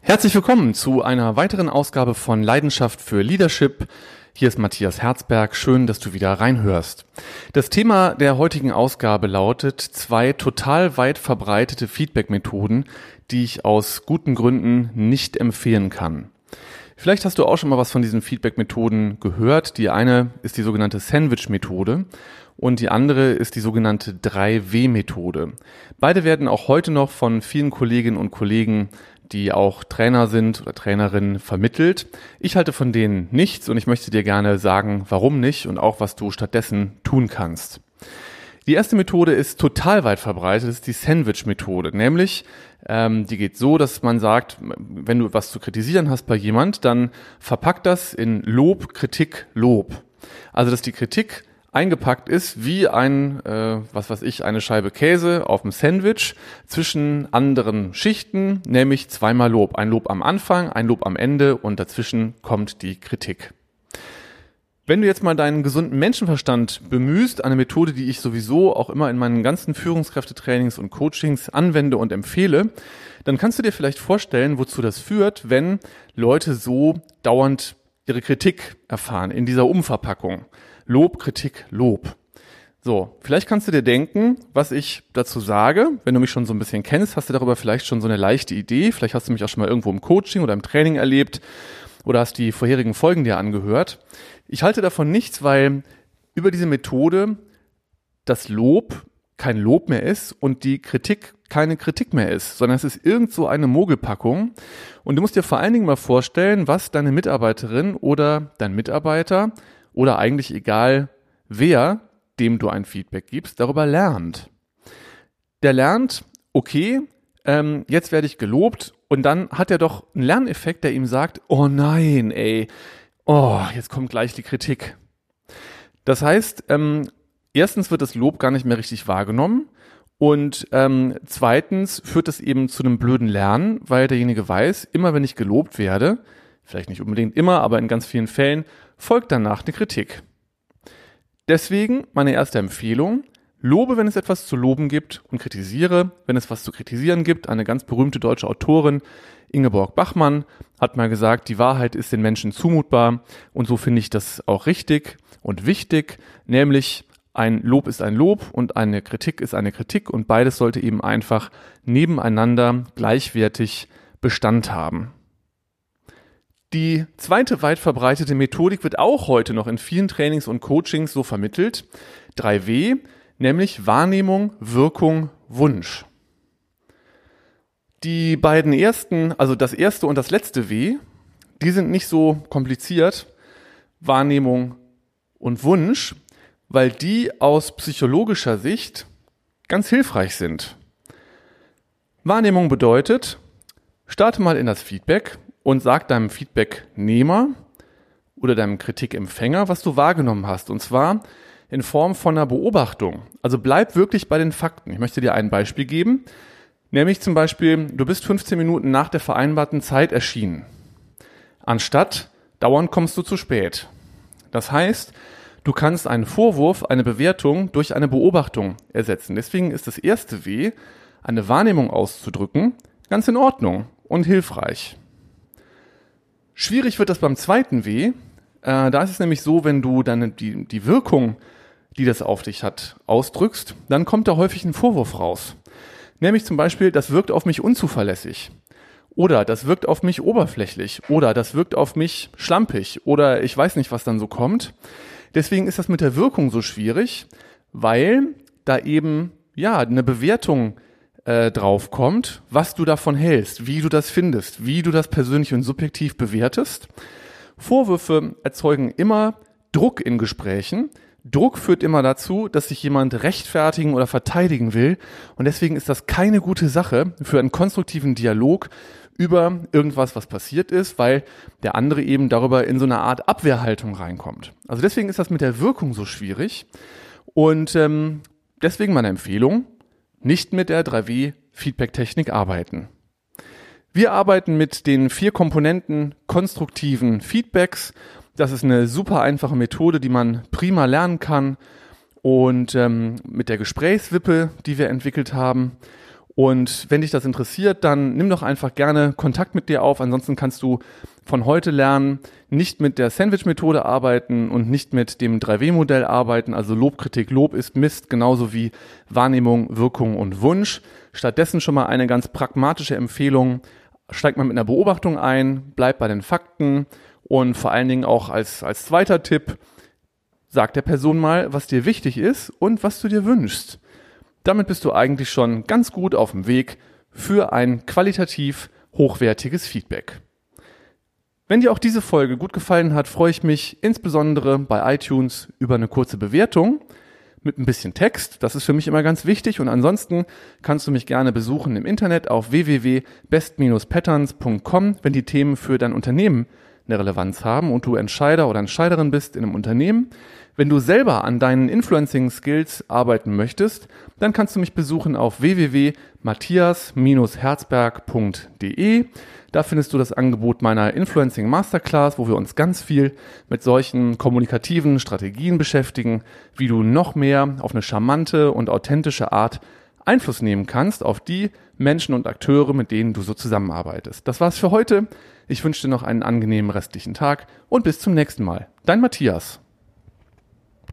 Herzlich willkommen zu einer weiteren Ausgabe von Leidenschaft für Leadership. Hier ist Matthias Herzberg. Schön, dass du wieder reinhörst. Das Thema der heutigen Ausgabe lautet zwei total weit verbreitete Feedback-Methoden, die ich aus guten Gründen nicht empfehlen kann. Vielleicht hast du auch schon mal was von diesen Feedback-Methoden gehört. Die eine ist die sogenannte Sandwich-Methode und die andere ist die sogenannte 3W-Methode. Beide werden auch heute noch von vielen Kolleginnen und Kollegen die auch Trainer sind oder Trainerinnen vermittelt. Ich halte von denen nichts und ich möchte dir gerne sagen, warum nicht und auch was du stattdessen tun kannst. Die erste Methode ist total weit verbreitet, das ist die Sandwich-Methode. Nämlich, ähm, die geht so, dass man sagt, wenn du was zu kritisieren hast bei jemand, dann verpackt das in Lob, Kritik, Lob. Also, dass die Kritik eingepackt ist wie ein, äh, was weiß ich, eine Scheibe Käse auf dem Sandwich zwischen anderen Schichten, nämlich zweimal Lob. Ein Lob am Anfang, ein Lob am Ende und dazwischen kommt die Kritik. Wenn du jetzt mal deinen gesunden Menschenverstand bemühst, eine Methode, die ich sowieso auch immer in meinen ganzen Führungskräftetrainings und Coachings anwende und empfehle, dann kannst du dir vielleicht vorstellen, wozu das führt, wenn Leute so dauernd ihre Kritik erfahren in dieser Umverpackung. Lob, Kritik, Lob. So, vielleicht kannst du dir denken, was ich dazu sage. Wenn du mich schon so ein bisschen kennst, hast du darüber vielleicht schon so eine leichte Idee. Vielleicht hast du mich auch schon mal irgendwo im Coaching oder im Training erlebt oder hast die vorherigen Folgen dir angehört. Ich halte davon nichts, weil über diese Methode das Lob kein Lob mehr ist und die Kritik keine Kritik mehr ist, sondern es ist irgend so eine Mogelpackung. Und du musst dir vor allen Dingen mal vorstellen, was deine Mitarbeiterin oder dein Mitarbeiter oder eigentlich egal wer, dem du ein Feedback gibst, darüber lernt. Der lernt, okay, ähm, jetzt werde ich gelobt und dann hat er doch einen Lerneffekt, der ihm sagt, oh nein, ey, oh, jetzt kommt gleich die Kritik. Das heißt, ähm, erstens wird das Lob gar nicht mehr richtig wahrgenommen und ähm, zweitens führt es eben zu einem blöden Lernen, weil derjenige weiß, immer wenn ich gelobt werde, vielleicht nicht unbedingt immer, aber in ganz vielen Fällen, folgt danach eine Kritik. Deswegen meine erste Empfehlung, lobe, wenn es etwas zu loben gibt und kritisiere, wenn es was zu kritisieren gibt. Eine ganz berühmte deutsche Autorin, Ingeborg Bachmann, hat mal gesagt, die Wahrheit ist den Menschen zumutbar und so finde ich das auch richtig und wichtig, nämlich ein Lob ist ein Lob und eine Kritik ist eine Kritik und beides sollte eben einfach nebeneinander gleichwertig Bestand haben. Die zweite weit verbreitete Methodik wird auch heute noch in vielen Trainings und Coachings so vermittelt. 3W, nämlich Wahrnehmung, Wirkung, Wunsch. Die beiden ersten, also das erste und das letzte W, die sind nicht so kompliziert. Wahrnehmung und Wunsch, weil die aus psychologischer Sicht ganz hilfreich sind. Wahrnehmung bedeutet, starte mal in das Feedback und sag deinem Feedbacknehmer oder deinem Kritikempfänger, was du wahrgenommen hast. Und zwar in Form von einer Beobachtung. Also bleib wirklich bei den Fakten. Ich möchte dir ein Beispiel geben. Nämlich zum Beispiel, du bist 15 Minuten nach der vereinbarten Zeit erschienen. Anstatt dauernd kommst du zu spät. Das heißt, du kannst einen Vorwurf, eine Bewertung durch eine Beobachtung ersetzen. Deswegen ist das erste W, eine Wahrnehmung auszudrücken, ganz in Ordnung und hilfreich. Schwierig wird das beim zweiten W. Äh, da ist es nämlich so, wenn du dann die, die Wirkung, die das auf dich hat, ausdrückst, dann kommt da häufig ein Vorwurf raus. Nämlich zum Beispiel, das wirkt auf mich unzuverlässig. Oder das wirkt auf mich oberflächlich. Oder das wirkt auf mich schlampig. Oder ich weiß nicht, was dann so kommt. Deswegen ist das mit der Wirkung so schwierig, weil da eben, ja, eine Bewertung äh, drauf kommt, was du davon hältst, wie du das findest, wie du das persönlich und subjektiv bewertest. Vorwürfe erzeugen immer Druck in Gesprächen. Druck führt immer dazu, dass sich jemand rechtfertigen oder verteidigen will. Und deswegen ist das keine gute Sache für einen konstruktiven Dialog über irgendwas, was passiert ist, weil der andere eben darüber in so eine Art Abwehrhaltung reinkommt. Also deswegen ist das mit der Wirkung so schwierig. Und ähm, deswegen meine Empfehlung, nicht mit der 3W Feedback-Technik arbeiten. Wir arbeiten mit den vier Komponenten konstruktiven Feedbacks. Das ist eine super einfache Methode, die man prima lernen kann. Und ähm, mit der Gesprächswippe, die wir entwickelt haben. Und wenn dich das interessiert, dann nimm doch einfach gerne Kontakt mit dir auf. Ansonsten kannst du von heute lernen, nicht mit der Sandwich-Methode arbeiten und nicht mit dem 3W-Modell arbeiten. Also Lob, Kritik, Lob ist Mist, genauso wie Wahrnehmung, Wirkung und Wunsch. Stattdessen schon mal eine ganz pragmatische Empfehlung. Steig mal mit einer Beobachtung ein, bleib bei den Fakten und vor allen Dingen auch als, als zweiter Tipp, sag der Person mal, was dir wichtig ist und was du dir wünschst. Damit bist du eigentlich schon ganz gut auf dem Weg für ein qualitativ hochwertiges Feedback. Wenn dir auch diese Folge gut gefallen hat, freue ich mich insbesondere bei iTunes über eine kurze Bewertung mit ein bisschen Text. Das ist für mich immer ganz wichtig. Und ansonsten kannst du mich gerne besuchen im Internet auf www.best-patterns.com, wenn die Themen für dein Unternehmen eine Relevanz haben und du Entscheider oder Entscheiderin bist in einem Unternehmen. Wenn du selber an deinen Influencing Skills arbeiten möchtest, dann kannst du mich besuchen auf www.matthias-herzberg.de. Da findest du das Angebot meiner Influencing Masterclass, wo wir uns ganz viel mit solchen kommunikativen Strategien beschäftigen, wie du noch mehr auf eine charmante und authentische Art Einfluss nehmen kannst auf die Menschen und Akteure, mit denen du so zusammenarbeitest. Das war's für heute. Ich wünsche dir noch einen angenehmen restlichen Tag und bis zum nächsten Mal. Dein Matthias.